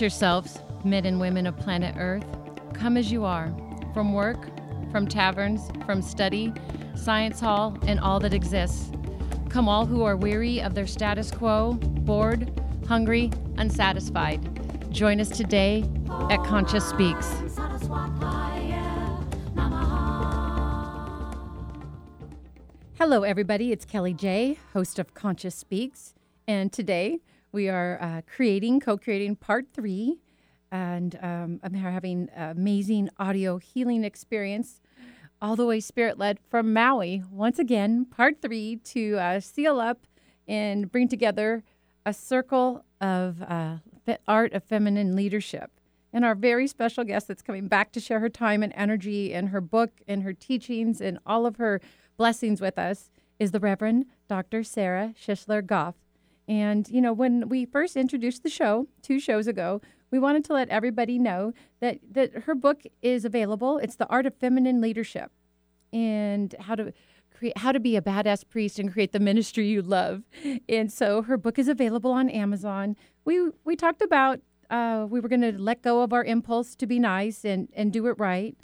Yourselves, men and women of planet Earth. Come as you are, from work, from taverns, from study, science hall, and all that exists. Come all who are weary of their status quo, bored, hungry, unsatisfied. Join us today at Conscious Speaks. Hello, everybody. It's Kellie J, host of Conscious Speaks. And today we are uh, creating, co creating part three. And um, I'm having an amazing audio healing experience, all the way spirit led from Maui. Once again, part three to uh, seal up and bring together a circle of uh, art of feminine leadership. And our very special guest that's coming back to share her time and energy and her book and her teachings and all of her blessings with us is the Reverend Dr. Sara Shisler Goff. And, you know, when we first introduced the show two shows ago, we wanted to let everybody know that, that her book is available. It's The Art of Feminine Leadership and how to create how to be a badass priest and create the ministry you love. And so her book is available on Amazon. We we talked about uh, we were going to let go of our impulse to be nice and, and do it right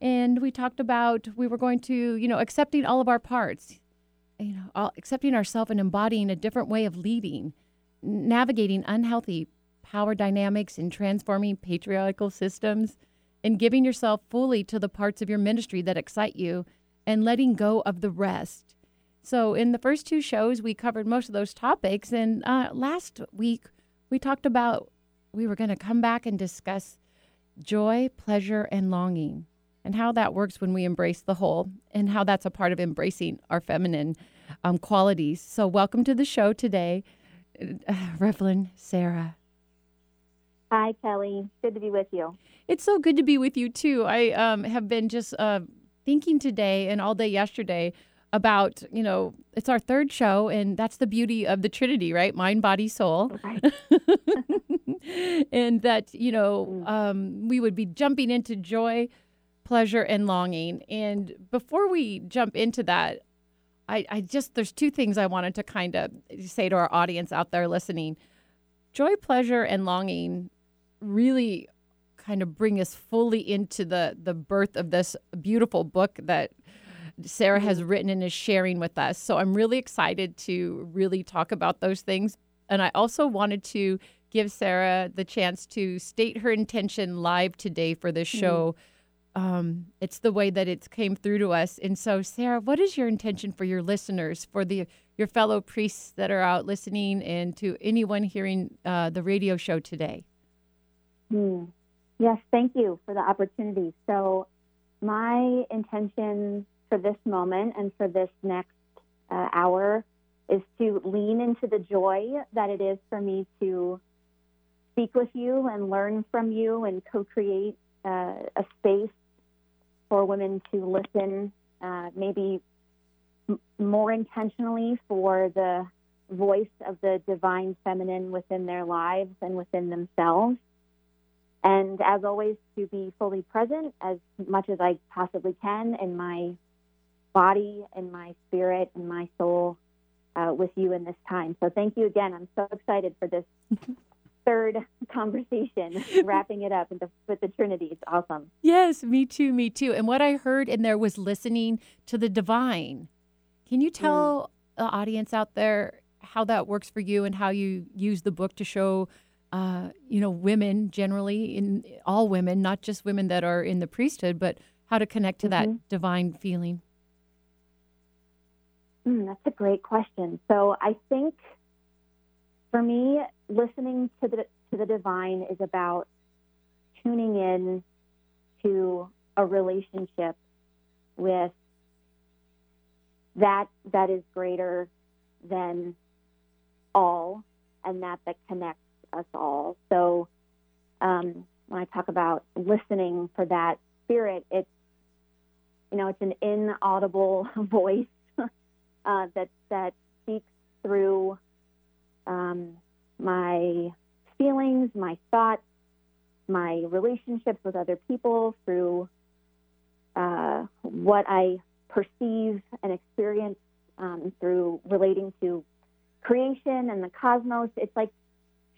and we talked about we were going to you know accepting all of our parts you know all, accepting ourselves and embodying a different way of leading navigating unhealthy power dynamics and transforming patriarchal systems and giving yourself fully to the parts of your ministry that excite you and letting go of the rest. So in the first two shows we covered most of those topics and uh, last week we talked about we were going to come back and discuss joy pleasure and longing and how that works when we embrace the whole and how that's a part of embracing our feminine um, qualities. So, welcome to the show today, uh, Reverend Sara. Hi, Kellie. Good to be with you. It's so good to be with you, too. I um, have been just uh, thinking today and all day yesterday about, you know, it's our third show, and that's the beauty of the Trinity, right? Mind, body, soul. Right. and that, you know, mm. um, we would be jumping into joy pleasure and longing. And before we jump into that, I, I just, there's two things I wanted to kind of say to our audience out there listening. Joy, pleasure, and longing really kind of bring us fully into the, the birth of this beautiful book that Sara has mm-hmm. written and is sharing with us. So I'm really excited to really talk about those things. And I also wanted to give Sara the chance to state her intention live today for this mm-hmm. show. Mm-hmm um, it's the way that it came through to us. And so, Sara, what is your intention for your listeners, for the your fellow priests that are out listening, and to anyone hearing uh, the radio show today? Hmm. Yes, thank you for the opportunity. So, my intention for this moment and for this next uh, hour is to lean into the joy that it is for me to speak with you and learn from you and co create uh, a space for women to listen uh, maybe m- more intentionally for the voice of the divine feminine within their lives and within themselves. And as always, to be fully present as much as I possibly can in my body, in my spirit, in my soul uh, with you in this time. So thank you again. I'm so excited for this third conversation, wrapping it up the, with the Trinity. It's awesome. Yes, me too, me too. And what I heard in there was listening to the divine. Can you tell mm. the audience out there how that works for you and how you use the book to show, uh, you know, women generally, in all women, not just women that are in the priesthood, but how to connect to mm-hmm. that divine feeling? Mm, that's a great question. So I think for me, listening to the to the divine is about tuning in to a relationship with that that is greater than all and that that connects us all. So um, when I talk about listening for that spirit, it's you know it's an inaudible voice uh, that that speaks through um, my feelings, my thoughts, my relationships with other people through uh, what I perceive and experience um, through relating to creation and the cosmos. It's like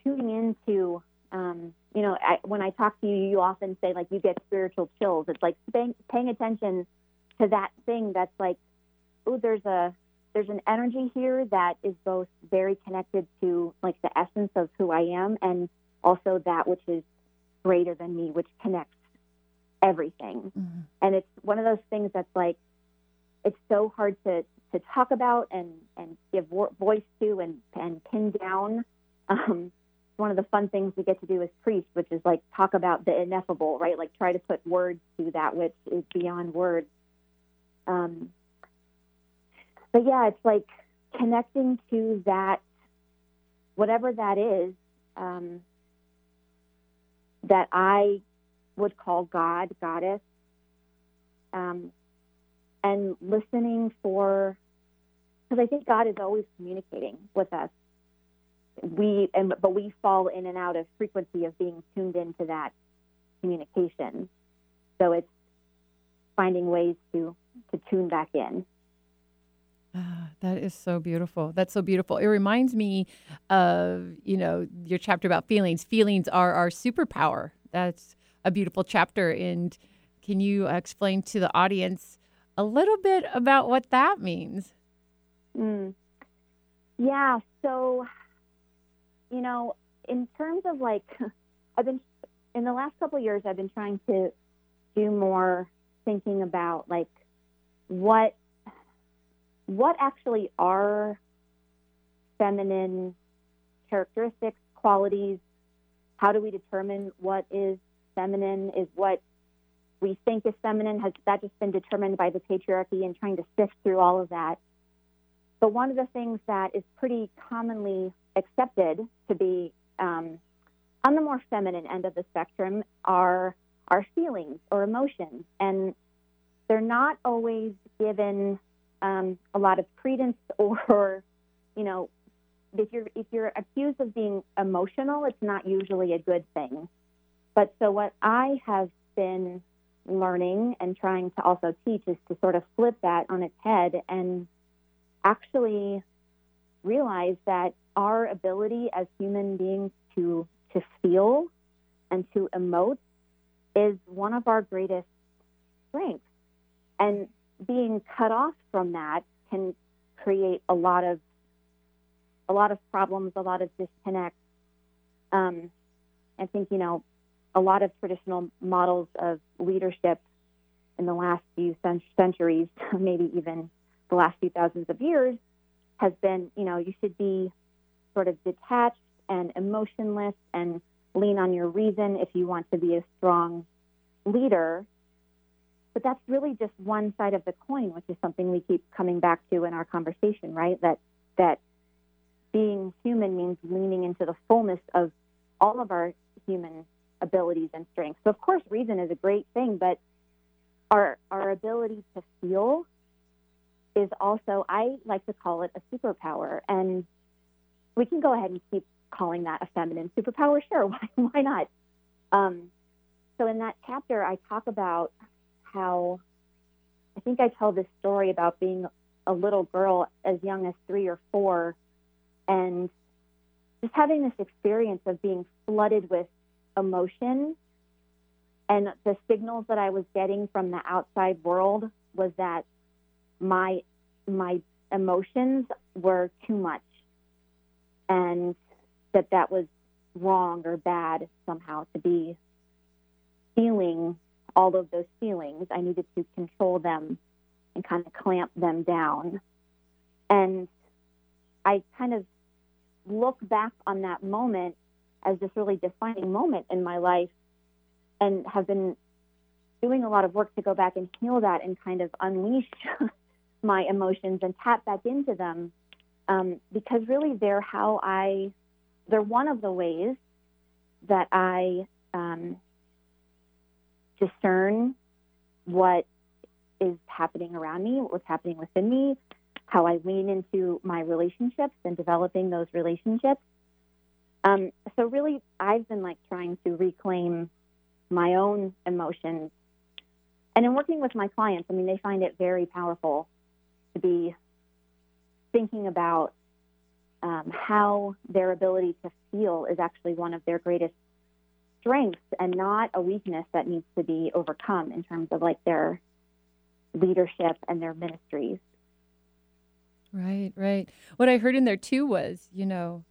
tuning into um, you know, I, when I talk to you, you often say like you get spiritual chills. It's like paying, paying attention to that thing that's like, oh, there's a there's an energy here that is both very connected to like the essence of who I am and also that which is greater than me, which connects everything. Mm-hmm. And it's one of those things that's like it's so hard to to talk about and and give voice to and and pin down. Um, one of the fun things we get to do as priests, which is like talk about the ineffable, right? Like try to put words to that which is beyond words. Um, but yeah, it's like connecting to that, whatever that is, um, that I would call God, goddess, um, and listening for, because I think God is always communicating with us we and but we fall in and out of frequency of being tuned into that communication. So it's finding ways to to tune back in. Ah, that is so beautiful. That's so beautiful. It reminds me of, you know, your chapter about feelings. Feelings are our superpower. That's a beautiful chapter. And can you explain to the audience a little bit about what that means? Mm. Yeah. So you know, in terms of like, I've been in the last couple years, I've been trying to do more thinking about like what what actually are feminine characteristics, qualities. How do we determine what is feminine? Is what we think is feminine has that just been determined by the patriarchy and trying to sift through all of that. But one of the things that is pretty commonly accepted to be um, on the more feminine end of the spectrum are our feelings or emotions, and they're not always given um, a lot of credence or, you know, if you're if you're accused of being emotional, it's not usually a good thing. But so what I have been learning and trying to also teach is to sort of flip that on its head and actually realize that our ability as human beings to to feel and to emote is one of our greatest strengths. And being cut off from that can create a lot of a lot of problems, a lot of disconnect. Um, I think you know a lot of traditional models of leadership in the last few centuries, maybe even the last few thousands of years, has been you know you should be sort of detached and emotionless and lean on your reason if you want to be a strong leader. But that's really just one side of the coin, which is something we keep coming back to in our conversation, right? That that being human means leaning into the fullness of all of our human abilities and strengths. So of course reason is a great thing, but our our ability to feel is also I like to call it a superpower. And we can go ahead and keep calling that a feminine superpower. Sure, why, why not? Um, so in that chapter, I talk about how I think I tell this story about being a little girl as young as three or four and just having this experience of being flooded with emotion. And the signals that I was getting from the outside world was that my my emotions were too much and that that was wrong or bad somehow to be feeling all of those feelings. I needed to control them and kind of clamp them down. And I kind of look back on that moment as this really defining moment in my life and have been doing a lot of work to go back and heal that and kind of unleash my emotions and tap back into them um, because really they're how I, they're one of the ways that I um, discern what is happening around me, what's happening within me, how I lean into my relationships and developing those relationships. Um, so really, I've been like trying to reclaim my own emotions. And in working with my clients, I mean, they find it very powerful to be thinking about um, how their ability to feel is actually one of their greatest strength and not a weakness that needs to be overcome in terms of like their leadership and their ministries. Right, right. What I heard in there too was, you know,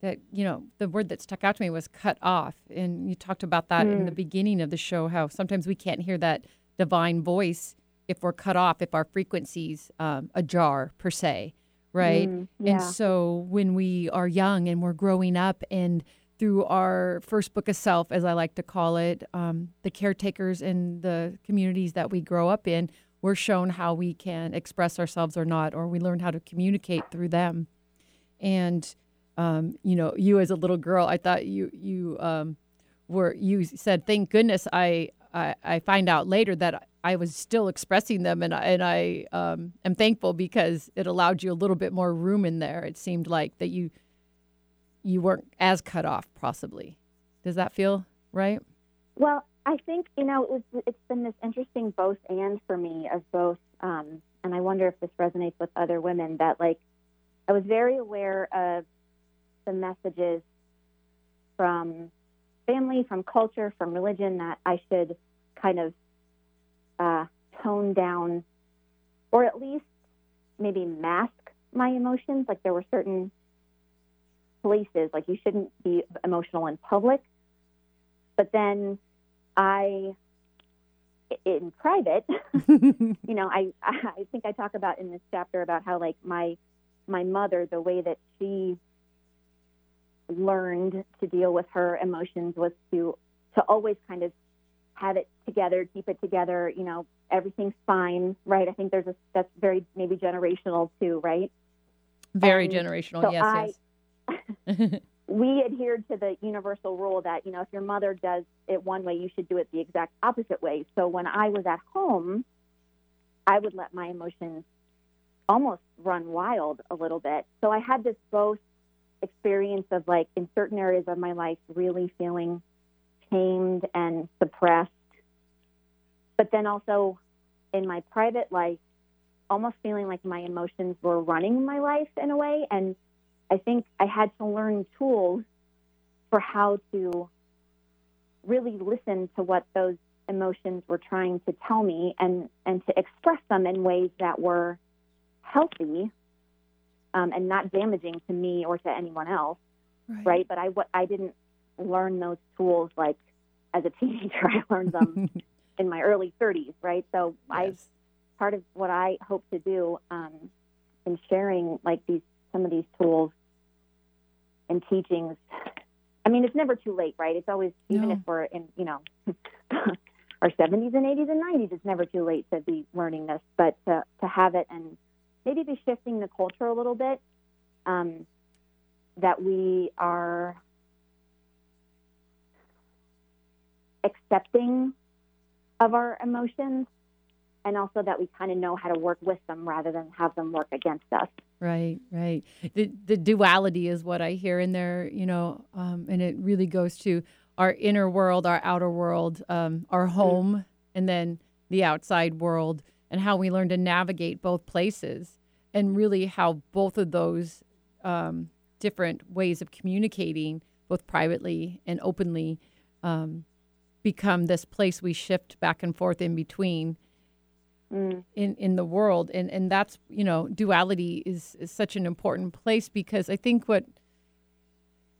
that, you know, the word that stuck out to me was cut off. And you talked about that mm. in the hmm. beginning of the show, how sometimes we can't hear that divine voice if we're cut off, if our frequencies um, ajar, per se, right? Mm, yeah. And so when we are young and we're growing up and through our first book of self, as I like to call it, um, the caretakers in the communities that we grow up in, we're shown how we can express ourselves or not, or we learn how to communicate through them. And um, you know, you as a little girl, I thought you you um, were you said, "Thank goodness I, I I find out later that I was still expressing them, and and I um, am thankful because it allowed you a little bit more room in there. It seemed like that you you weren't as cut off, possibly. Does that feel right? Well, I think you know it was, it's been this interesting both and for me of both, um, and I wonder if this resonates with other women that like I was very aware of the messages from family, from culture, from religion that I should kind of uh, tone down, or at least maybe mask my emotions. Like there were certain places, like you shouldn't be emotional in public. But then I, in private, you know, I I think I talk about in this chapter about how like my my mother, the way that she learned to deal with her emotions was to to always kind of have it together, keep it together. You know, everything's fine, right? I think there's a that's very maybe generational too, right? Very and generational, so yes, I, yes. we adhered to the universal rule that you know if your mother does it one way, you should do it the exact opposite way. So when I was at home, I would let my emotions almost run wild a little bit. So I had this both experience of like in certain areas of my life really feeling tamed and suppressed. But then also in my private life, almost feeling like my emotions were running my life in a way. And I think I had to learn tools for how to really listen to what those emotions were trying to tell me and, and to express them in ways that were healthy um, and not damaging to me or to anyone else, right? right? But I what I didn't learn those tools like as a teenager. I learned them in my early 30s, right? So yes. I part of what I hope to do um, in sharing like these some of these tools and teachings. I mean, it's never too late, right? It's always even no. if we're in you know our 70s and 80s and 90s, it's never too late to be learning this, but to to have it and maybe be shifting the culture a little bit. Um, that we are accepting of our emotions and also that we kind of know how to work with them rather than have them work against us. Right, right. The the duality is what I hear in there, you know, um, and it really goes to our inner world, our outer world, um, our mm-hmm. home, mm-hmm. and then the outside world and how we learn to navigate both places and really how both of those um, different ways of communicating, both privately and openly, um, become this place we shift back and forth in between mm. in, in the world. And, and that's, you know, duality is, is such an important place because I think what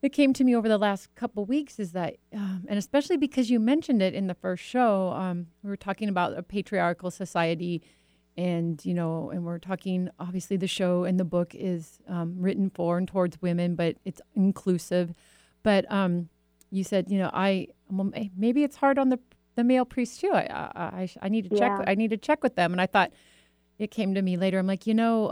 it came to me over the last couple weeks is that, um, and especially because you mentioned it in the first show, um, we were talking about a patriarchal society, and you know, and we're talking. Obviously, the show and the book is um, written for and towards women, but it's inclusive. But um, you said, you know, I well, maybe it's hard on the the male priests too. I I, I need to check. Yeah. I need to check with them. And I thought it came to me later. I'm like, you know,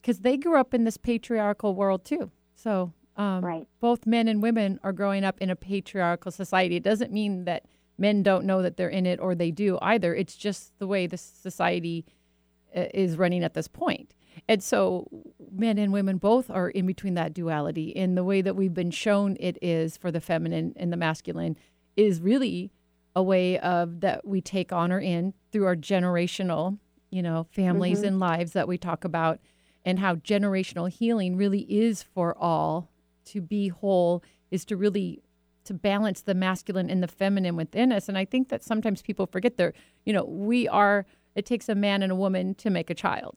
because um, they grew up in this patriarchal world too. So um, right. Both men and women are growing up in a patriarchal society. It doesn't mean that men don't know that they're in it or they do either. It's just the way the society uh, is running at this point. And so men and women both are in between that duality. In the way that we've been shown it is for the feminine and the masculine is really a way of that we take honor in through our generational, you know, families mm-hmm. and lives that we talk about and how generational healing really is for all to be whole is to really to balance the masculine and the feminine within us. And I think that sometimes people forget they're, you know, we are, it takes a man and a woman to make a child.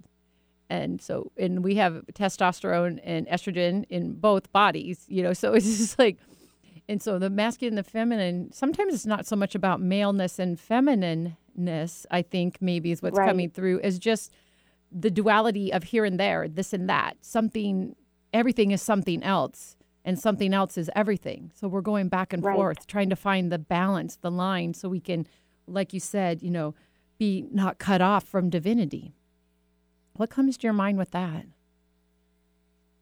And so, and we have testosterone and estrogen in both bodies, you know, so it's just like, and so the masculine and the feminine, sometimes it's not so much about maleness and feminineness, I think maybe is what's Right. coming through, is just the duality of here and there, this and that. Something, everything is something else, and something else is everything. So we're going back and Right. forth, trying to find the balance, the line, so we can, like you said, you know, be not cut off from divinity. What comes to your mind with that?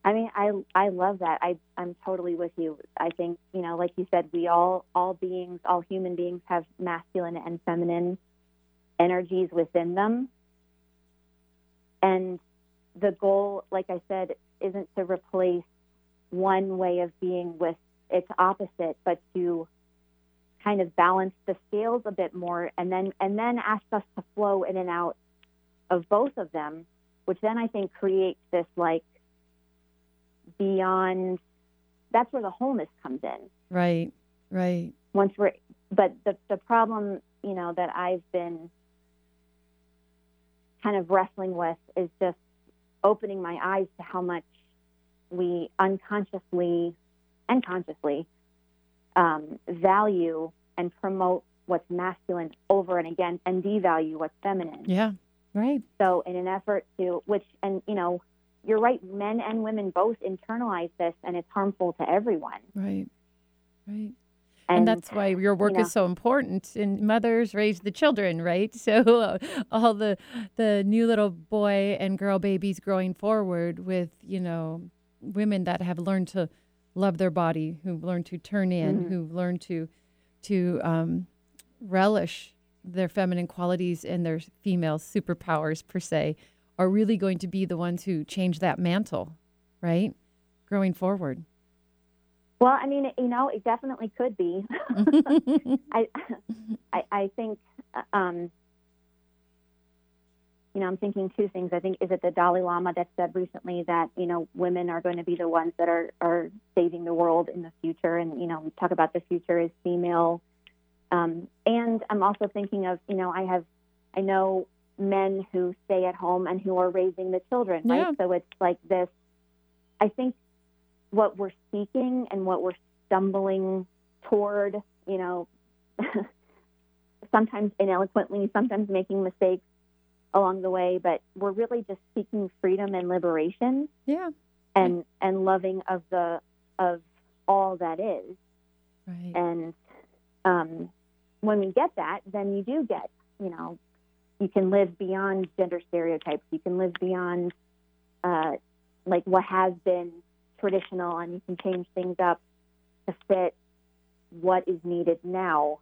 I mean, I I love that. I I'm totally with you. I think you know, like you said, we all all beings, all human beings have masculine and feminine energies within them, and the goal, like I said, isn't to replace one way of being with its opposite, but to kind of balance the scales a bit more, and then and then ask us to flow in and out of both of them, which then I think creates this like beyond that's where the wholeness comes in Right, right. once we're but the the problem you know that i've been kind of wrestling with is just opening my eyes to how much we unconsciously and consciously um, value and promote what's masculine over and again and devalue what's feminine Yeah, right. so in an effort to which and you know you're right men and women both internalize this and it's harmful to everyone Right, right. and, And, that's why your work know. is so important. And mothers raise the children, right? So uh, all the the new little boy and girl babies growing forward with you know women that have learned to love their body, who've learned to turn in, Mhm. who've learned to to um, relish their feminine qualities and their female superpowers per se, are really going to be the ones who change that mantle, right? Growing forward. well i mean you know it definitely could be I, I i think um you know i'm thinking two things i think is it the dalai lama that said recently that you know women are going to be the ones that are are saving the world in the future and you know we talk about the future as female um and i'm also thinking of you know i have i know men who stay at home and who are raising the children right so it's like this i think what we're seeking and what we're stumbling toward, you know, sometimes ineloquently, sometimes making mistakes along the way, but we're really just seeking freedom and liberation Yeah. and and loving of the of all that is. Right. And um, when we get that, then you do get, you know, you can live beyond gender stereotypes. You can live beyond uh, like what has been traditional, and you can change things up to fit what is needed now.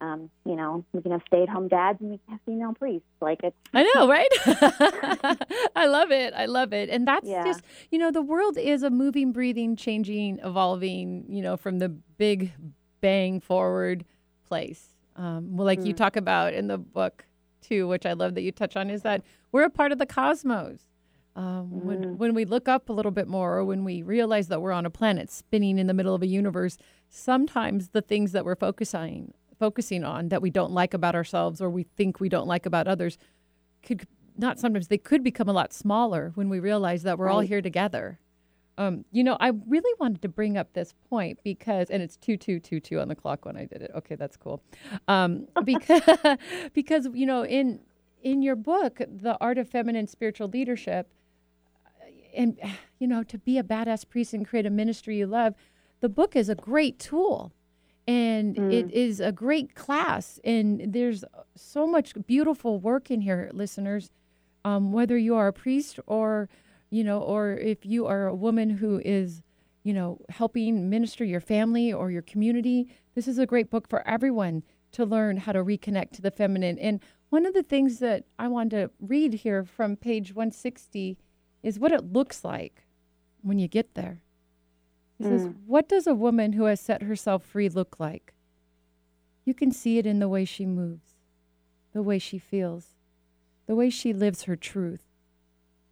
Um, you know, we can have stay-at-home dads and we can have female priests. Like it's I know, right? I love it. I love it. And that's Yeah. just, you know, the world is a moving, breathing, changing, evolving, you know, from the big bang forward place. Um, well, like you Mm. talk about in the book, too, which I love that you touch on, is that we're a part of the cosmos. Um, when, Mm. when we look up a little bit more, or when we realize that we're on a planet spinning in the middle of a universe, sometimes the things that we're focusing focusing on that we don't like about ourselves or we think we don't like about others could not sometimes they could become a lot smaller when we realize that we're all here together. Um, you know, I really wanted to bring up this point because, and it's two two two two on the clock when I did it. Okay, that's cool. Um, because because you know, in in your book, The Art of Feminine Spiritual Leadership, and you know, to be a badass priest and create a ministry you love, the book is a great tool and it is a great class and there's so much beautiful work in here listeners um, whether you are a priest or you know or if you are a woman who is you know helping minister your family or your community this is a great book for everyone to learn how to reconnect to the feminine and one of the things that i wanted to read here from page 160 is what it looks like when you get there he says, hmm. What does a woman who has set herself free look like? You can see it in the way she moves, the way she feels, the way she lives her truth.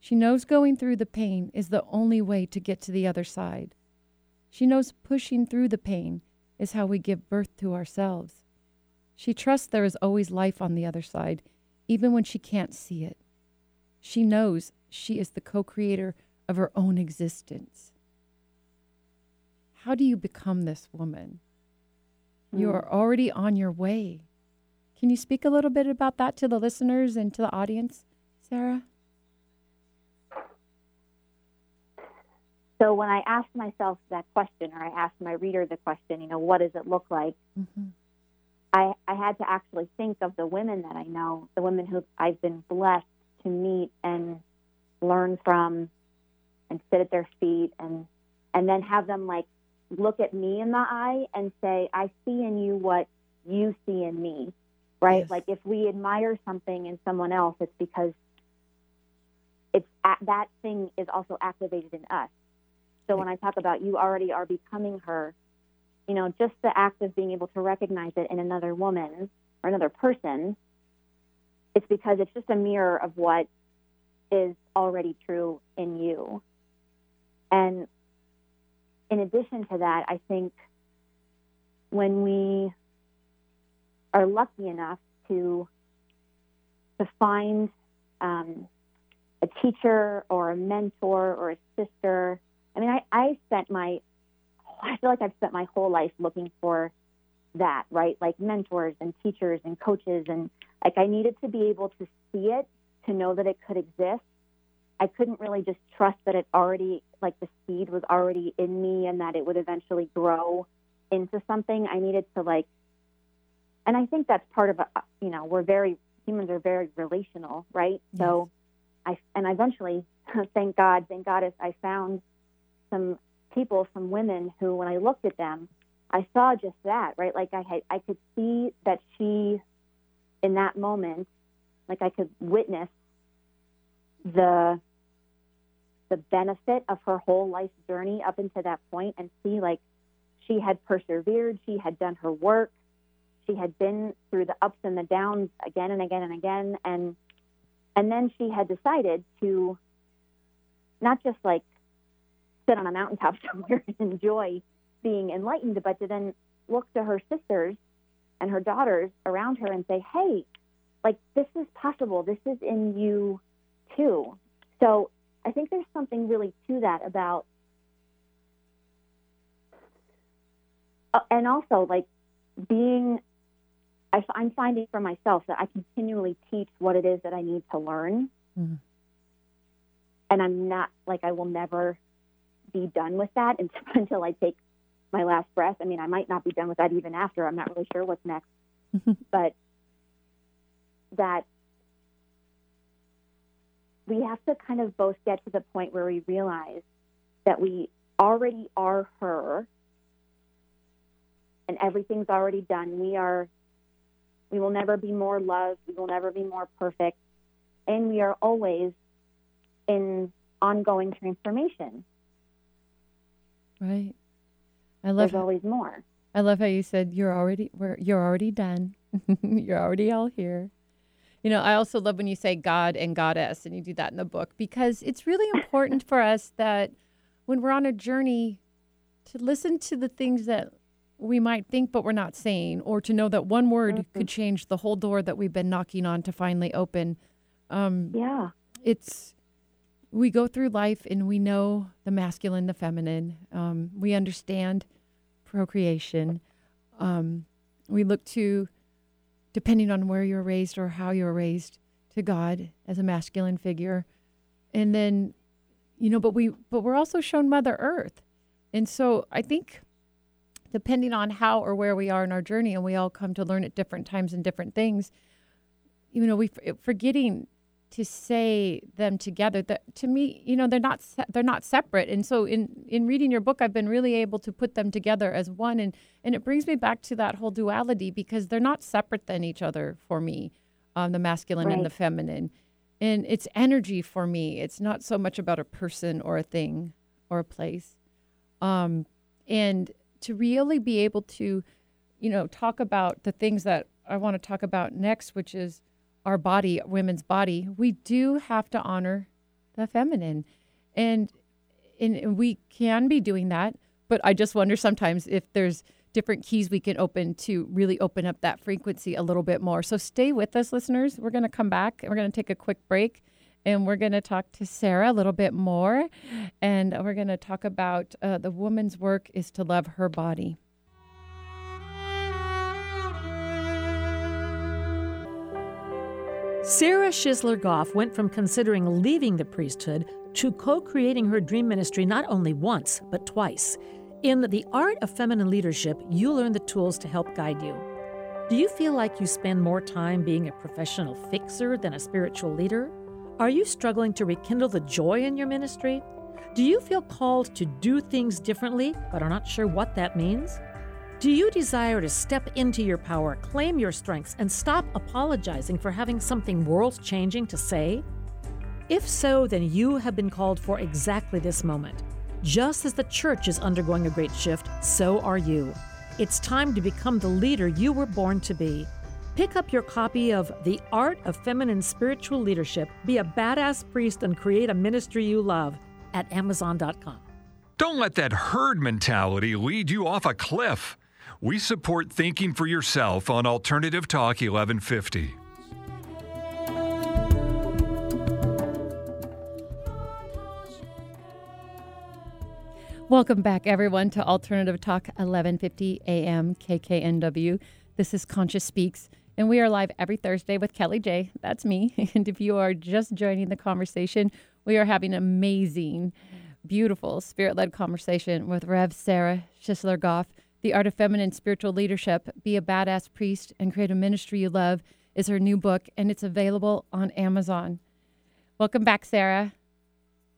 She knows going through the pain is the only way to get to the other side. She knows pushing through the pain is how we give birth to ourselves. She trusts there is always life on the other side, even when she can't see it. She knows she is the co creator of her own existence. How do you become this woman? You Mm. are already on your way. Can you speak a little bit about that to the listeners and to the audience, Sara? So when I asked myself that question, or I asked my reader the question, you know, what does it look like? Mm-hmm. I, I had to actually think of the women that I know, the women who I've been blessed to meet and learn from and sit at their feet and and then have them like look at me in the eye and say, I see in you what you see in me. Right? Yes. Like if we admire something in someone else, it's because it's that thing is also activated in us. So when I talk about you already are becoming her, you know, just the act of being able to recognize it in another woman or another person, it's because it's just a mirror of what is already true in you. And in addition to that, I think when we are lucky enough to to find um, a teacher or a mentor or a sister. I mean, I, I spent my I feel like I've spent my whole life looking for that, right? Like mentors and teachers and coaches. And like I needed to be able to see it to know that it could exist. I couldn't really just trust that it already, like the seed was already in me and that it would eventually grow into something. I needed to like, and I think that's part of, a, you know, we're very, humans are very relational, right? So I, and eventually, thank God, thank Goddess, I found some people, some women who, when I looked at them, I saw just that, right? Like I had, I could see that she, in that moment, like I could witness the the benefit of her whole life journey up into that point, and see like she had persevered, she had done her work, she had been through the ups and the downs again and again and again, and and then she had decided to not just like sit on a mountaintop somewhere and enjoy being enlightened, but to then look to her sisters and her daughters around her and say, hey, like this is possible. This is in you too. So I think there's something really to that about, uh, and also like being, I, I'm finding for myself that I continually teach what it is that I need to learn. Mhm. And I'm not like, I will never be done with that until, until I take my last breath. I mean, I might not be done with that even after. I'm not really sure what's next. Mm-hmm. but that we have to kind of both get to the point where we realize that we already are her and everything's already done. We are, we will never be more loved. We will never be more perfect. And we are always in ongoing transformation. Right. I love There's always more. I love how you said you're already we're, you're already done. you're already all here. You know, I also love when you say God and Goddess, and you do that in the book because it's really important for us that when we're on a journey to listen to the things that we might think but we're not saying, or to know that one word could change the whole door that we've been knocking on to finally open. Um, Yeah. it's we go through life and we know the masculine, the feminine. Um, we understand procreation. Um, we look to, depending on where you're raised or how you're raised, to God as a masculine figure, and then, you know, but we but we're also shown Mother Earth, and so I think, depending on how or where we are in our journey, and we all come to learn at different times and different things. You know, we forgetting to say them together. That to me you know they're not se- they're not separate. And so in in reading your book I've been really able to put them together as one. And and it brings me back to that whole duality because they're not separate than each other for me um, the masculine and the feminine. And it's energy for me. It's not so much about a person or a thing or a place. Um, and to really be able to you know talk about the things that I want to talk about next which is our body, women's body, we do have to honor the feminine. And, and we can be doing that, but I just wonder sometimes if there's different keys we can open to really open up that frequency a little bit more. So stay with us, listeners. We're going to come back and we're going to take a quick break and we're going to talk to Sara a little bit more. And we're going to talk about uh, the woman's work is to love her body. Sara Shisler Goff went from considering leaving the priesthood to co creating her dream ministry not only once, but twice. In The Art of Feminine Leadership, you learn the tools to help guide you. Do you feel like you spend more time being a professional fixer than a spiritual leader? Are you struggling to rekindle the joy in your ministry? Do you feel called to do things differently but are not sure what that means? Do you desire to step into your power, claim your strengths, and stop apologizing for having something world changing to say? If so, then you have been called for exactly this moment. Just as the church is undergoing a great shift, so are you. It's time to become the leader you were born to be. Pick up your copy of The Art of Feminine Spiritual Leadership, Be a Badass Priest, and Create a Ministry You Love at Amazon.com. Don't let that herd mentality lead you off a cliff. We support thinking for yourself on Alternative Talk 1150. Welcome back, everyone, to Alternative Talk 1150 AM KKNW. This is Conscious Speaks, and we are live every Thursday with Kellie J. That's me. And if you are just joining the conversation, we are having an amazing, beautiful, spirit led conversation with Rev Sara Shisler Goff. The Art of Feminine Spiritual Leadership Be a Badass Priest and Create a Ministry You Love is her new book, and it's available on Amazon. Welcome back, Sara.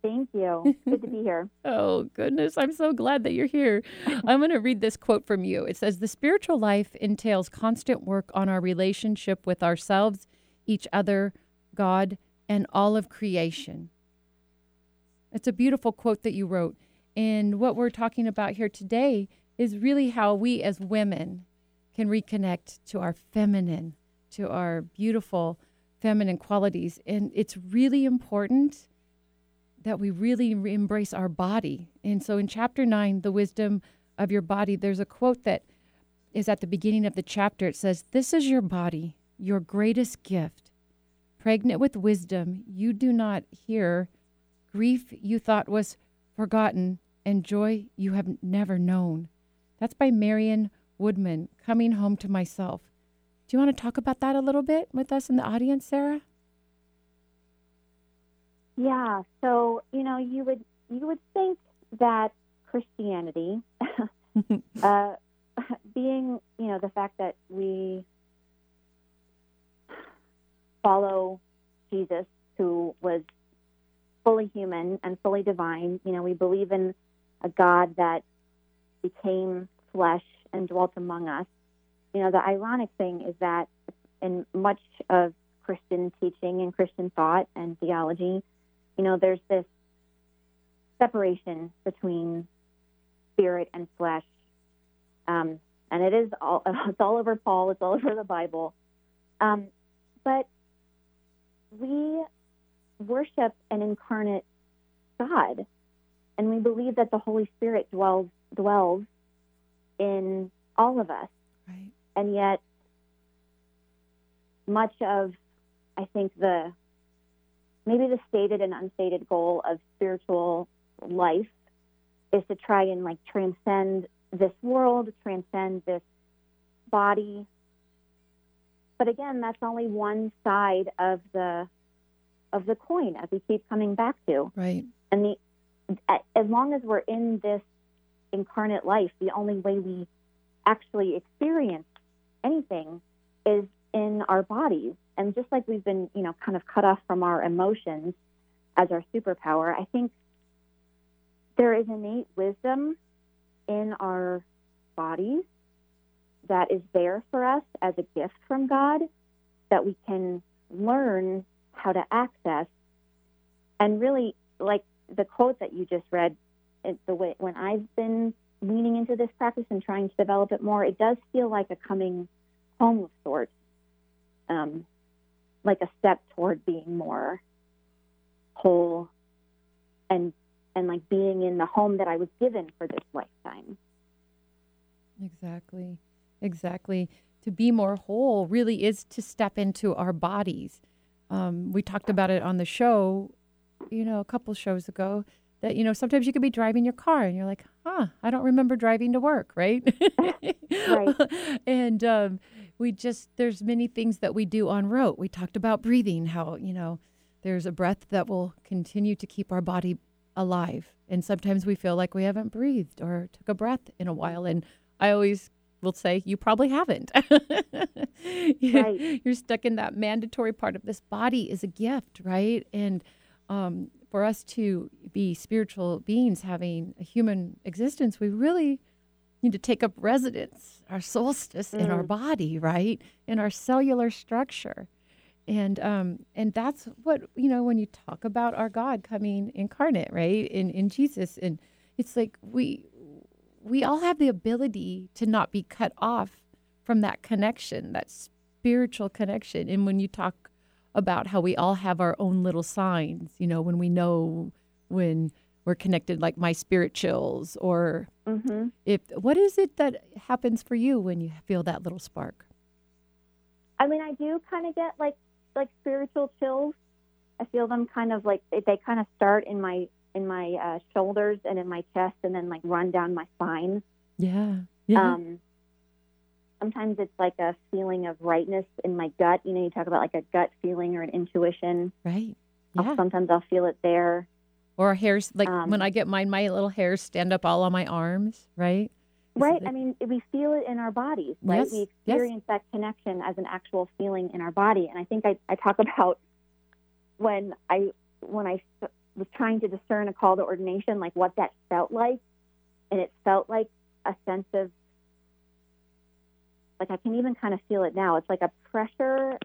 Thank you. Good to be here. oh, goodness. I'm so glad that you're here. I'm going to read this quote from you. It says The spiritual life entails constant work on our relationship with ourselves, each other, God, and all of creation. It's a beautiful quote that you wrote. And what we're talking about here today is really how we as women can reconnect to our feminine, to our beautiful feminine qualities. And it's really important that we really embrace our body. And so in chapter nine, The Wisdom of Your Body, there's a quote that is at the beginning of the chapter. It says, This is your body, your greatest gift. Pregnant with wisdom, you do not hear grief you thought was forgotten, and joy you have never known. That's by Marion Woodman, Coming Home to Myself. Do you want to talk about that a little bit with us in the audience, Sara? Yeah. So you know, you would you would think that Christianity, uh, being you know the fact that we follow Jesus, who was fully human and fully divine. You know, we believe in a God that became flesh and dwelt among us. You know, the ironic thing is that in much of Christian teaching and Christian thought and theology, you know, there's this separation between spirit and flesh. Um, and it is all, it's all over Paul, it's all over the Bible. Um, but we worship an incarnate God, and we believe that the Holy Spirit dwells dwells in all of us. Right. And yet, much of I think the maybe the stated and unstated goal of spiritual life is to try and like transcend this world, transcend this body. But again, that's only one side of the of the coin, as we keep coming back to. Right. And the as long as we're in this incarnate life, the only way we actually experience anything is in our bodies. And just like we've been, you know, kind of cut off from our emotions as our superpower, I think there is innate wisdom in our bodies that is there for us as a gift from God that we can learn how to access. And really, like the quote that you just read, it, the way when I've been leaning into this practice and trying to develop it more, it does feel like a coming home of sorts um, like a step toward being more whole and and like being in the home that I was given for this lifetime. Exactly. Exactly. To be more whole really is to step into our bodies. Um, we talked about it on the show, you know, a couple shows ago. That you know, sometimes you could be driving your car and you're like, "Huh, I don't remember driving to work," right? Right. and um, we just there's many things that we do on rote. We talked about breathing, how you know, there's a breath that will continue to keep our body alive, and sometimes we feel like we haven't breathed or took a breath in a while. And I always will say, you probably haven't. Right. You're stuck in that mandatory part of this body is a gift, right? And um, for us to be spiritual beings having a human existence, we really need to take up residence, our solstice in our body, right? In our cellular structure. And um, and that's what, you know, when you talk about our God coming incarnate, right? In in Jesus. And it's like we we all have the ability to not be cut off from that connection, that spiritual connection. And when you talk about how we all have our own little signs, you know, when we know when we're connected, like my spirit chills, or hmm if what is it that happens for you when you feel that little spark? I mean, I do kind of get like like spiritual chills. I feel them kind of like they, they kind of start in my in my uh, shoulders and in my chest, and then like run down my spine. Yeah. Yeah. Um, sometimes it's like a feeling of rightness in my gut. You know, you talk about like a gut feeling or an intuition. right. I'll- Yeah. Sometimes I'll feel it there. Or hairs, like um, when I get mine, my little hairs stand up all on my arms, right? Is Right. it- I mean, we feel it in our bodies, right? Yes, We yes. experience that connection as an actual feeling in our body. And I think I, I talk about when I when I was trying to discern a call to ordination, like what that felt like, and it felt like a sense of like I can even kind of feel it now. It's like a pressure.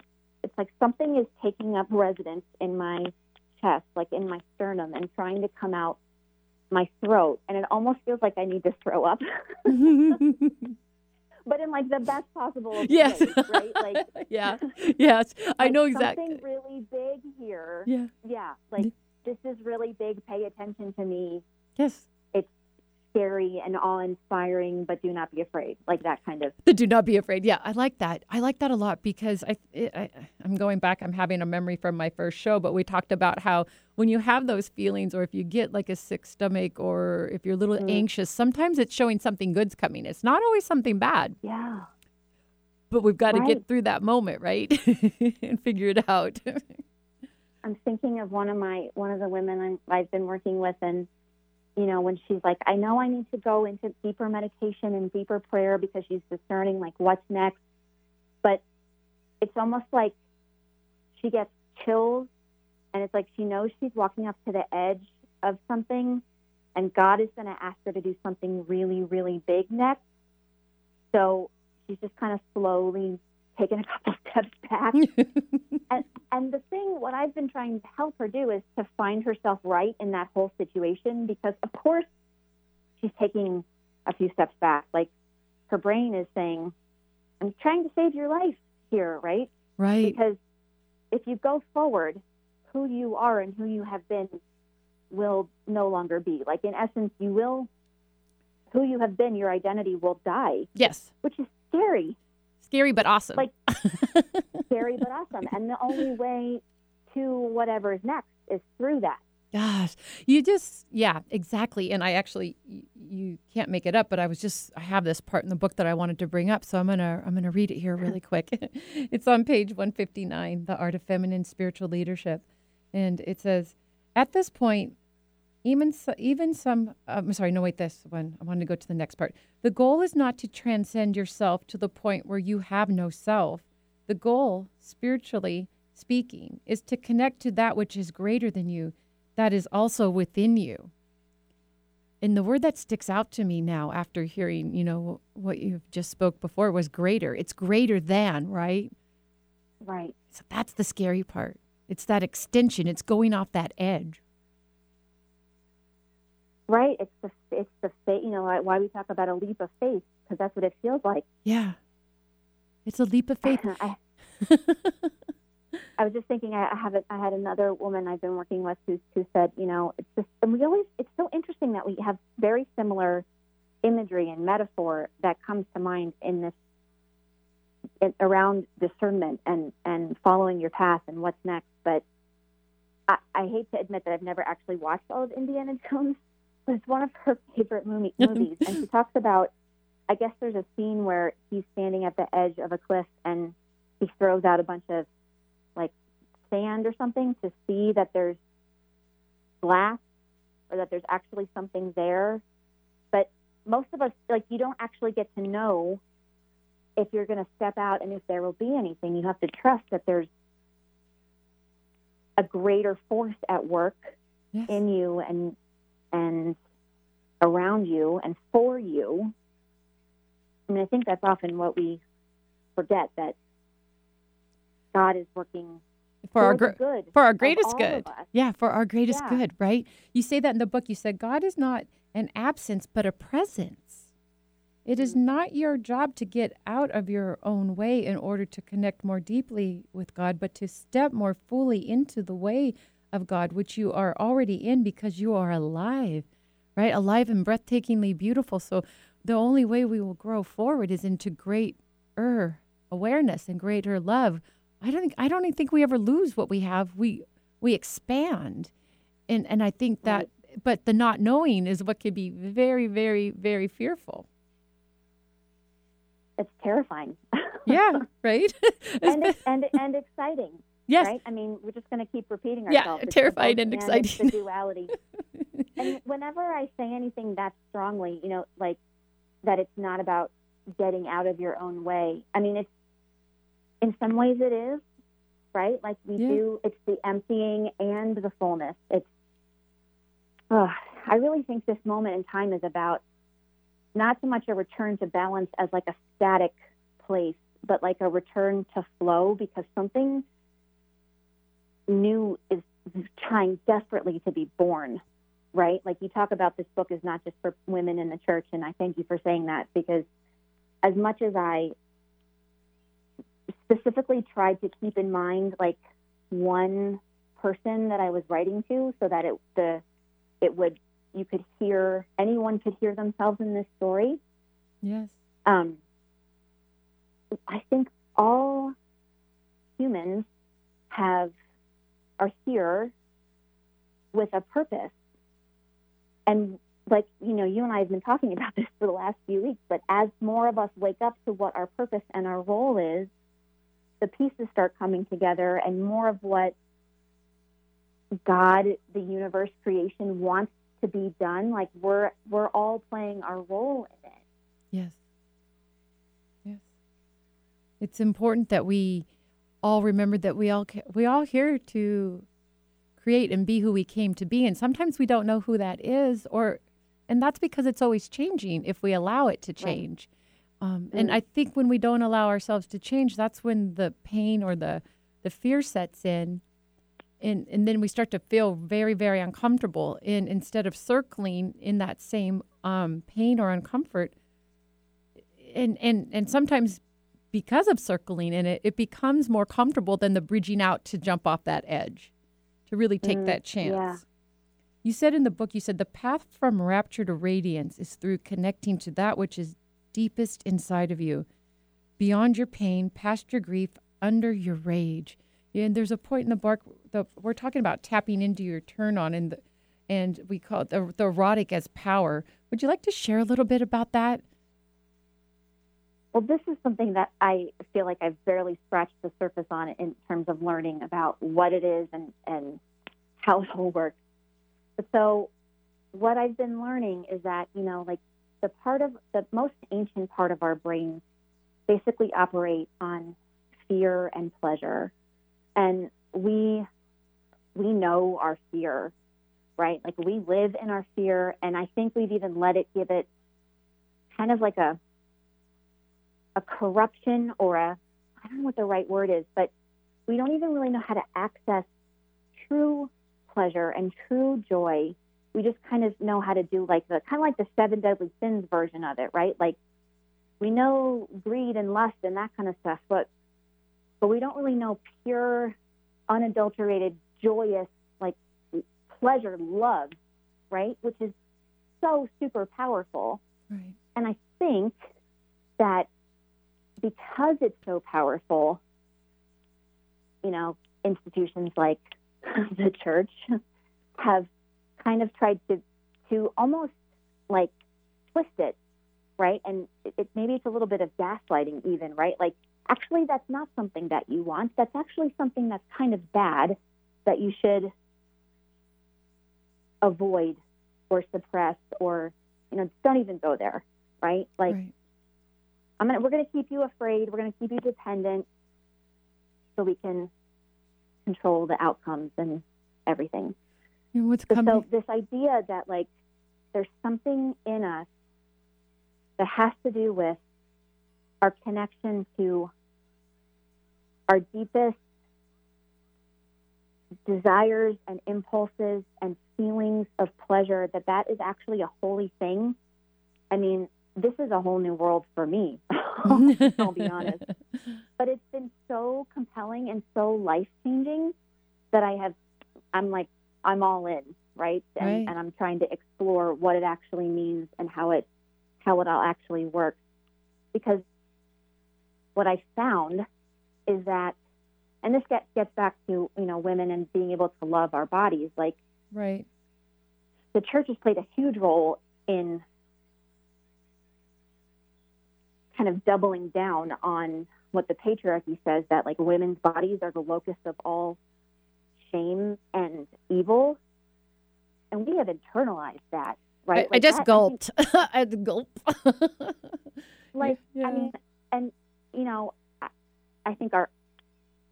It's like something is taking up residence in my chest, like in my sternum, and trying to come out my throat, and it almost feels like I need to throw up. but in like the best possible of yes. right? Like yeah. Yes. I like know exactly. Something really big here. Yeah. Yeah, like this is really big. Pay attention to me. Yes. Scary and awe-inspiring, but do not be afraid. Like that kind of. The do not be afraid. Yeah, I like that. I like that a lot because I, it, I I'm going back. I'm having a memory from my first show, but we talked about how when you have those feelings, or if you get like a sick stomach, or if you're a little Mm. anxious, sometimes it's showing something good's coming. It's not always something bad, Yeah. but we've got to Right. get through that moment, right, and figure it out. I'm thinking of one of my one of the women I'm, I've been working with, and you know, when she's like, I know I need to go into deeper meditation and deeper prayer because she's discerning like what's next, but it's almost like she gets chills, and it's like she knows she's walking up to the edge of something, and God is going to ask her to do something really, really big next. So she's just kind of slowly taking a couple steps back and, and the thing, what I've been trying to help her do is to find herself right in that whole situation because, of course, she's taking a few steps back. Like her brain is saying, I'm trying to save your life here, right? right. Because if you go forward, who you are and who you have been will no longer be. Like, in essence, you will, who you have been, your identity will die, Yes. which is scary. Scary but awesome. Like- scary but awesome. And the only way to whatever is next is through that. Gosh, you just, yeah, exactly. And I actually, you can't make it up, but I was just, I have this part in the book that I wanted to bring up. So I'm going to, I'm going to read it here really quick. it's on page 159, The Art of Feminine Spiritual Leadership. And it says, at this point, even, so, even some, I'm sorry, no, wait, this one. I wanted to go to the next part. The goal is not to transcend yourself to the point where you have no self. The goal, spiritually speaking, is to connect to that which is greater than you, that is also within you. And the word that sticks out to me now after hearing, you know, what you've just spoke before was greater. It's greater than, right? Right. So that's the scary part. It's that extension. It's going off that edge. Right. It's the it's the faith. You know why- why we talk about a leap of faith because that's what it feels like. Yeah. It's a leap of faith. I, I was just thinking. I, I have a, I had another woman I've been working with who who said, you know, it's just and we always it's so interesting that we have very similar imagery and metaphor that comes to mind in this in, around discernment and and following your path and what's next. But I, I hate to admit that I've never actually watched all of Indiana Jones, it's one of her favorite movie, movies, and she talks about. I guess there's a scene where he's standing at the edge of a cliff and he throws out a bunch of like sand or something to see that there's glass or that there's actually something there. But most of us, like, you don't actually get to know if you're going to step out and if there will be anything. You have to trust that there's a greater force at work Yes. in you and and around you and for you. I mean, I think that's often what we forget that God is working for our gr- good for our greatest good. Yeah, for our greatest Yeah. good, right? You say that in the book. You said God is not an absence, but a presence. It is Mm. not your job to get out of your own way in order to connect more deeply with God, but to step more fully into the way of God, which you are already in because you are alive, right? Alive and breathtakingly beautiful. So the only way we will grow forward is into greater awareness and greater love. I don't think I don't even think we ever lose what we have. We we expand. And and I think that but the not knowing is what can be very, very, very fearful. It's terrifying. Yeah, right? and, and and exciting. Yes. Right? I mean, we're just going to keep repeating Yeah, ourselves. It's the terrifying and exciting. the duality. and whenever I say anything that strongly, you know, like that it's not about getting out of your own way. I mean, it's in some ways it is, right? Like we Yeah. do, it's the emptying and the fullness. It's, I really think this moment in time is about not so much a return to balance as like a static place, but like a return to flow because something new is trying desperately to be born, right? Like you talk about this book is not just for women in the church, and I thank you for saying that because as much as I specifically tried to keep in mind like one person that I was writing to so that it the it would you could hear anyone could hear themselves in this story. yes. Um, I think all humans have are here with a purpose, and like you know, you and I have been talking about this for the last few weeks. But as more of us wake up to what our purpose and our role is, the pieces start coming together, and more of what God, the universe, creation wants to be done. Like we're we're all playing our role in it. Yes. Yes. It's important that we all remember that we all we all here to create and be who we came to be and sometimes we don't know who that is or and that's because it's always changing if we allow it to change. Um, and Mm. I think when we don't allow ourselves to change, that's when the pain or the the fear sets in and and then we start to feel very very uncomfortable and instead of circling in that same um, pain or uncomfort and and and sometimes because of circling in it it becomes more comfortable than the bridging out to jump off that edge to really take Mm, that chance. Yeah. you said in the book you said the path from rapture to radiance is through connecting to that which is deepest inside of you beyond your pain past your grief under your rage. And there's a point in the book the we're talking about tapping into your turn on and the and we call it the, the erotic as power. Would you like to share a little bit about that Well, this is something that I feel like I've barely scratched the surface on in terms of learning about what it is and, and how it all works. So, what I've been learning is that, you know, like the part of the most ancient part of our brains basically operate on fear and pleasure. And we we know our fear, right? Like we live in our fear and I think we've even let it give it kind of like a a corruption or a I don't know what the right word is, but we don't even really know how to access true pleasure and true joy. We just kind of know how to do like the kind of like the seven deadly sins version of it, right? Like we know greed and lust and that kind of stuff, but but we don't really know pure, unadulterated, joyous like pleasure, love, right? Which is so super powerful. Right. And I think that because it's so powerful, you know, institutions like the church have kind of tried to to almost like twist it, right? And it, it maybe it's a little bit of gaslighting even, right? Like actually that's not something that you want. That's actually something that's kind of bad that you should avoid or suppress or you know, don't even go there, right? Like right. I'm gonna we're gonna keep you afraid, we're gonna keep you dependent so we can control the outcomes and everything. And what's So, coming? so this idea that like there's something in us that has to do with our connection to our deepest desires and impulses and feelings of pleasure that that is actually a holy thing i mean this is a whole new world for me i'll be honest but it's been so compelling and so life changing that I have I'm like I'm all in, right? And, Right. and I'm trying to explore what it actually means and how it how it all actually works. Because what I found is that and this gets gets back to, you know, women and being able to love our bodies. Like right. the church has played a huge role in kind of doubling down on what the patriarchy says that like women's bodies are the locus of all shame and evil and we have internalized that right I, I just that- gulped. I had to gulp. like Yeah. i mean and you know I, I think our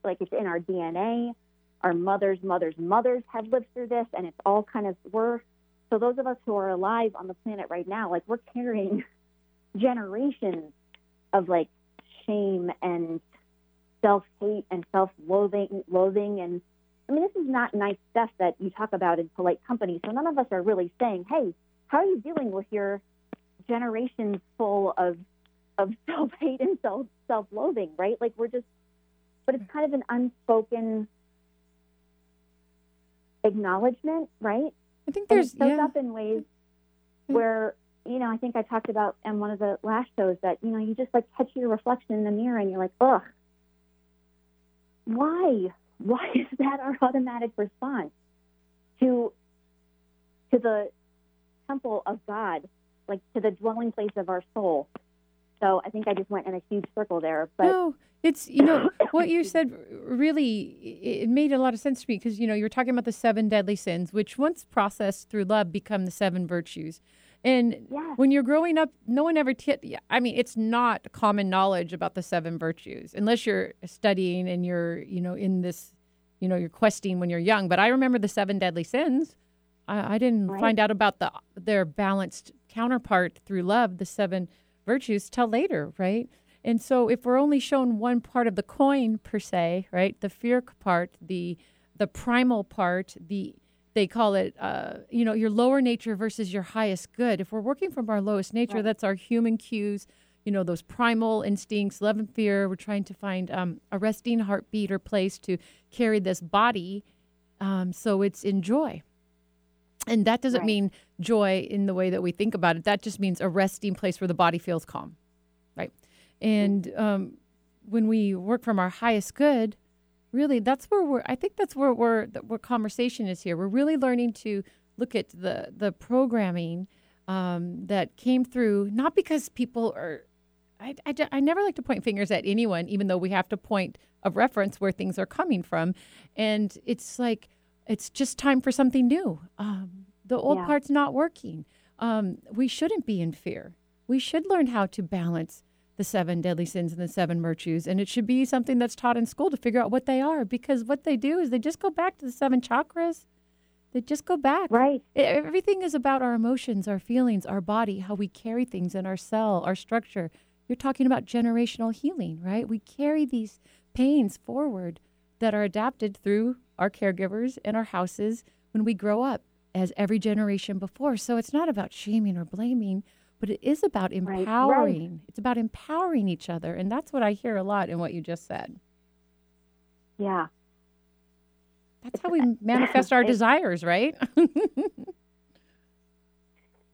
like it's in our dna our mothers mothers mothers have lived through this and it's all kind of we're so those of us who are alive on the planet right now like we're carrying generations of like shame and self-hate and self-loathing loathing and i mean this is not nice stuff that you talk about in polite company so none of us are really saying hey how are you dealing with your generations full of of self hate and self self loathing, right? Like we're just, but it's kind of an unspoken acknowledgement, right? I think And there's it shows yeah. up in ways Mm. where you know I think I talked about in one of the last shows that you know you just like catch your reflection in the mirror and you're like, ugh, why? Why is that our automatic response to to the temple of God, like to the dwelling place of our soul? So I think I just went in a huge circle there, but no, it's you know what you said really it made a lot of sense to me because you know you're talking about the seven deadly sins, which once processed through love become the seven virtues. And Yes. when you're growing up, no one ever. T- I mean, it's not common knowledge about the seven virtues unless you're studying and you're you know in this, you know, you're questing when you're young. But I remember the seven deadly sins. I, I didn't Right. find out about the their balanced counterpart through love, the seven virtues, till later, right? And so if we're only shown one part of the coin per se, right, the fear part, the the primal part, the they call it, uh, you know, your lower nature versus your highest good. If we're working from our lowest nature, Right. that's our human cues, you know, those primal instincts, love and fear. We're trying to find um, a resting heartbeat or place to carry this body um, so it's in joy. And that doesn't Right. mean joy in the way that we think about it. That just means a resting place where the body feels calm, right? And um, when we work from our highest good, really, that's where we're. I think that's where we're. Where conversation is here. We're really learning to look at the the programming um, that came through, not because people are. I, I, I never like to point fingers at anyone, even though we have to point of reference where things are coming from. And it's like, it's just time for something new. Um, the old Yeah. part's not working. Um, we shouldn't be in fear. We should learn how to balance the seven deadly sins and the seven virtues. And it should be something that's taught in school to figure out what they are. Because what they do is they just go back to the seven chakras. They just go back. right, Everything is about our emotions, our feelings, our body, how we carry things in our cell, our structure. You're talking about generational healing, right? We carry these pains forward that are adapted through our caregivers and our houses when we grow up as every generation before. So it's not about shaming or blaming, but it is about right. empowering. It's about empowering each other. And that's what I hear a lot in what you just said. yeah, That's how we manifest our desires, right?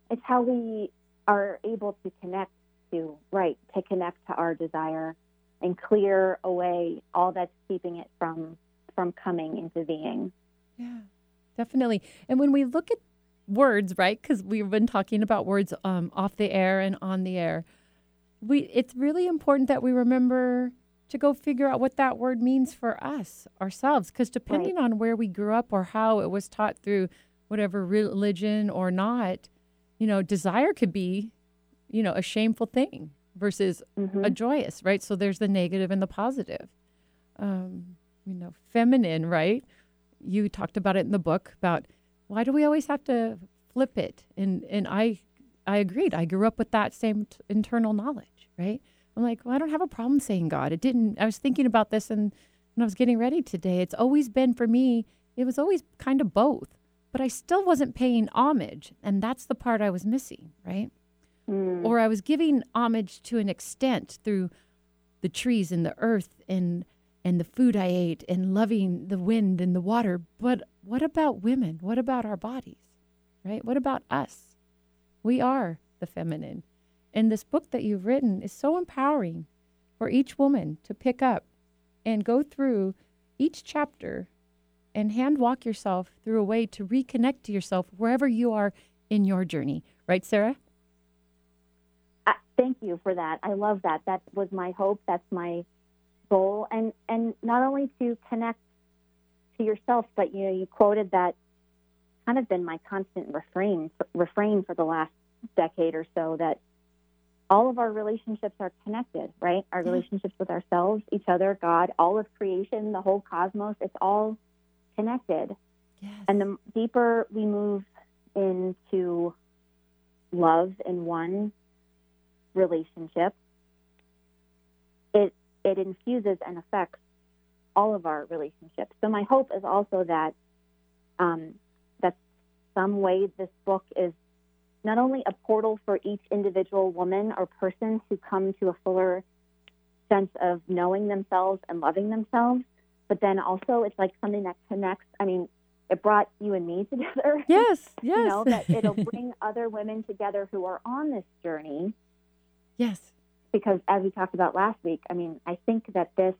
it's how we are able to connect to, right, to connect to our desire and clear away all that's keeping it from from coming into being. Yeah, definitely. And when we look at words, right? Because we've been talking about words um, off the air and on the air. We it's really important that we remember to go figure out what that word means for us ourselves. Because depending right. on where we grew up or how it was taught through whatever religion or not, you know, desire could be, you know, a shameful thing versus mm-hmm. a joyous, right? So there's the negative and the positive. Um, you know, feminine, right? You talked about it in the book about why do we always have to flip it? And and I I agreed. I grew up with that same t- internal knowledge, right? I'm like, well, I don't have a problem saying God. It didn't. I was thinking about this and when I was getting ready today. It's always been for me. It was always kind of both, but I still wasn't paying homage, and that's the part I was missing, right? Mm. Or I was giving homage to an extent through the trees and the earth and and the food I ate and loving the wind and the water. But what about women? What about our bodies? Right? What about us? We are the feminine. And this book that you've written is so empowering for each woman to pick up and go through each chapter and hand walk yourself through a way to reconnect to yourself wherever you are in your journey. Right, Sara? Uh, thank you for that. I love that. That was my hope. That's my goal. And and not only to connect to yourself but you know you quoted that kind of been my constant refrain refrain for the last decade or so that all of our relationships are connected right? Our mm-hmm. relationships with ourselves each other god all of creation the whole cosmos it's all connected. Yes. and the deeper we move into love in one relationship it infuses and affects all of our relationships. So my hope is also that um, that some way this book is not only a portal for each individual woman or person to come to a fuller sense of knowing themselves and loving themselves, but then also it's like something that connects. I mean, it brought you and me together. Yes, yes. you know that it'll bring other women together who are on this journey. Yes because as we talked about last week, I mean, I think that this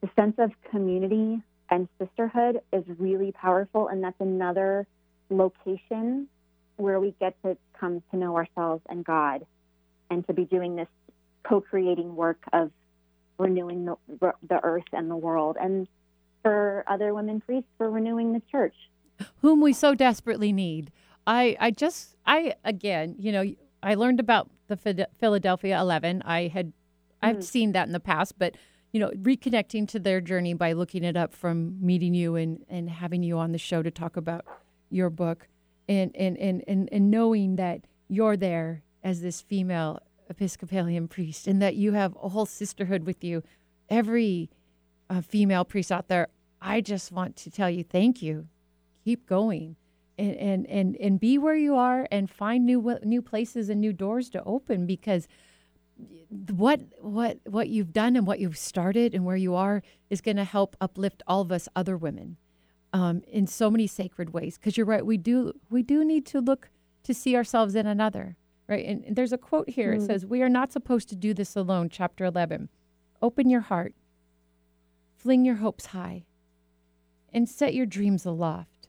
the sense of community and sisterhood is really powerful, and that's another location where we get to come to know ourselves and God, and to be doing this co-creating work of renewing the, the earth and the world, and for other women priests for renewing the church, whom we so desperately need. I I just I again, you know, I learned about the Philadelphia 11. I had mm. I've seen that in the past, but you know, reconnecting to their journey by looking it up from meeting you and and having you on the show to talk about your book and and and and, and knowing that you're there as this female Episcopalian priest and that you have a whole sisterhood with you. Every uh, female priest out there, I just want to tell you thank you. Keep going and, and and and be where you are and find new new places and new doors to open because what what what you've done and what you've started and where you are is going to help uplift all of us other women um, in so many sacred ways. Because you're right we do we do need to look to see ourselves in another right? And, and there's a quote here mm. it says we are not supposed to do this alone chapter 11 open your heart fling your hopes high and set your dreams aloft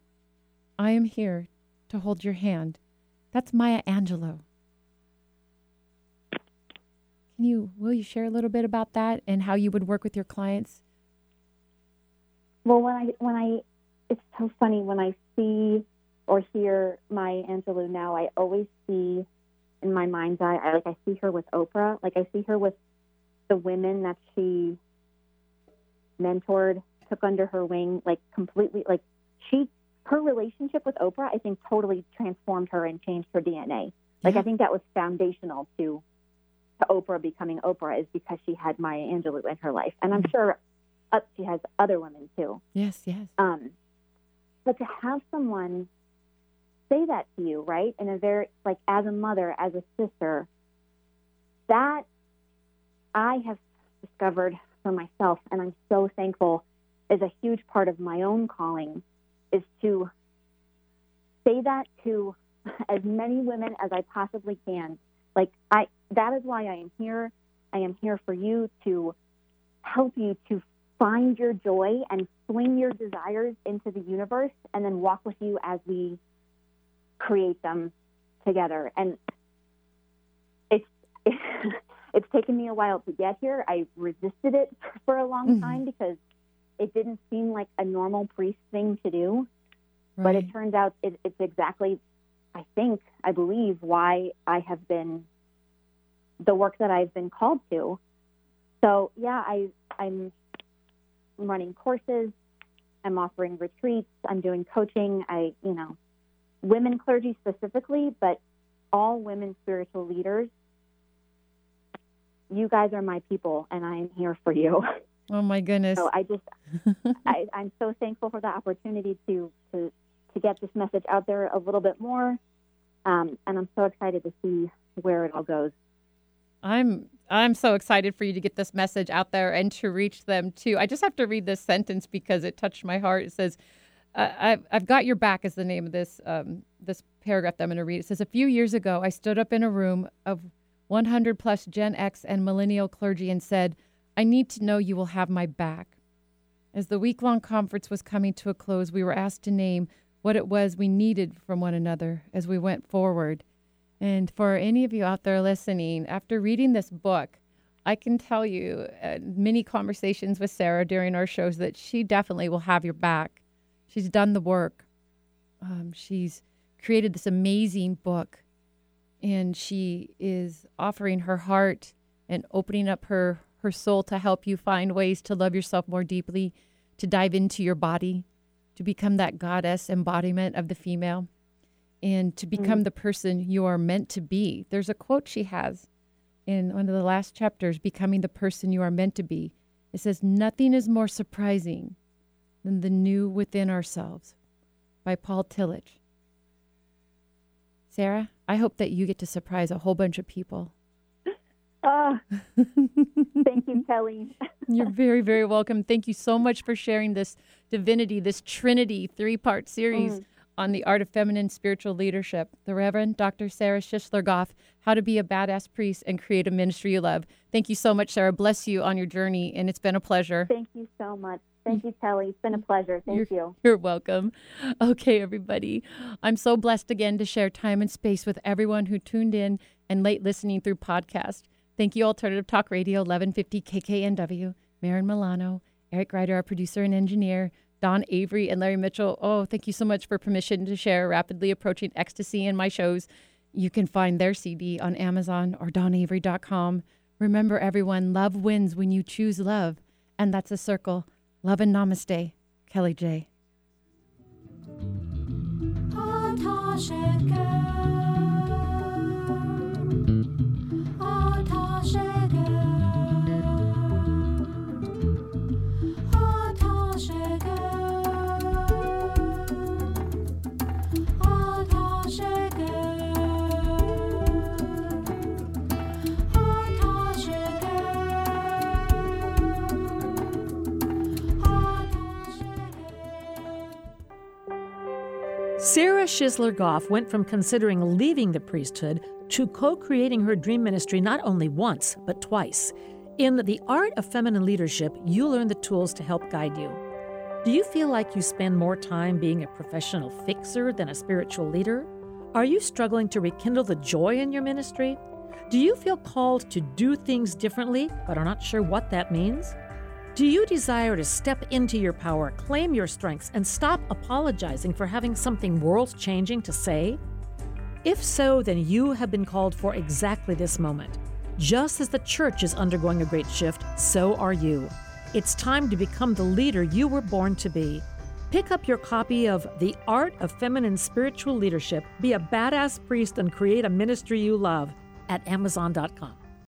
I am here to hold your hand. That's Maya Angelou. Can you will you share a little bit about that and how you would work with your clients? Well, when I when I it's so funny when I see or hear Maya Angelou now, I always see in my mind's eye, I, like I see her with Oprah, like I see her with the women that she mentored, took under her wing, like completely, like her relationship with Oprah, I think, totally transformed her and changed her DNA. Like I think that was foundational to to Oprah becoming Oprah is because she had Maya Angelou in her life, and I'm mm-hmm. sure up she has other women too. Yes, yes. Um, but to have someone say that to you, right, in a very like as a mother, as a sister, that I have discovered for myself, and I'm so thankful, is a huge part of my own calling is to say that to as many women as I possibly can. Like I that is why I am here. I am here for you to help you to find your joy and swing your desires into the universe and then walk with you as we create them together. And it's it's taken me a while to get here. I resisted it for a long Mhm. time because it didn't seem like a normal priest thing to do. But it turns out it, it's exactly, I think, I believe, why I have been the work that I've been called to. So yeah, I I'm running courses, I'm offering retreats, I'm doing coaching. I you know, women clergy specifically, but all women spiritual leaders. You guys are my people, and I am here for you. oh my goodness. So I just I, I'm so thankful for the opportunity to, to to get this message out there a little bit more, um, and I'm so excited to see where it all goes. I'm I'm so excited for you to get this message out there and to reach them too. I just have to read this sentence because it touched my heart. It says, uh, "I've I've got your back" is the name of this um, this paragraph that I'm going to read. It says, "A few years ago, I stood up in a room of 100 plus Gen X and millennial clergy and said, I need to know you will have my back." As the week long conference was coming to a close, we were asked to name what it was we needed from one another as we went forward. And for any of you out there listening, after reading this book, I can tell you uh, many conversations with Sara during our shows that she definitely will have your back. She's done the work. Um, she's created this amazing book, and she is offering her heart and opening up her her soul to help you find ways to love yourself more deeply, to dive into your body, to become that goddess embodiment of the female and to mm-hmm. become the person you are meant to be. There's a quote she has in one of the last chapters, Becoming the Person You Are Meant to Be. It says, Nothing is more surprising than the new within ourselves by Paul Tillich. Sara, I hope that you get to surprise a whole bunch of people. Ah, thank you, Kellie. You're very, very welcome. Thank you so much for sharing this divinity, this Trinity three part series on the art of feminine spiritual leadership. The Reverend Dr. Sara Shisler Goff, How to Be a Badass Priest and Create a Ministry You Love. Thank you so much, Sara. Bless you on your journey, and it's been a pleasure. Thank you so much. Thank you, Kellie. It's been a pleasure. Thank you. You're welcome. Okay, everybody. I'm so blessed again to share time and space with everyone who tuned in and late listening through podcast. Thank you, Alternative Talk Radio, 1150 KKNW, Marin Milano, Eric Ryder, our producer and engineer, Don Avery, and Larry Mitchell. Oh, thank you so much for permission to share Rapidly Approaching Ecstasy in my shows. You can find their CD on Amazon or donavery.com. Remember, everyone, love wins when you choose love. And that's a circle. Love and namaste. Kellie J. Sara Shisler Goff went from considering leaving the priesthood to co creating her dream ministry not only once, but twice. In The Art of Feminine Leadership, you learn the tools to help guide you. Do you feel like you spend more time being a professional fixer than a spiritual leader? Are you struggling to rekindle the joy in your ministry? Do you feel called to do things differently, but are not sure what that means? Do you desire to step into your power, claim your strengths, and stop apologizing for having something world changing to say? If so, then you have been called for exactly this moment. Just as the church is undergoing a great shift, so are you. It's time to become the leader you were born to be. Pick up your copy of The Art of Feminine Spiritual Leadership, be a badass priest, and create a ministry you love at Amazon.com.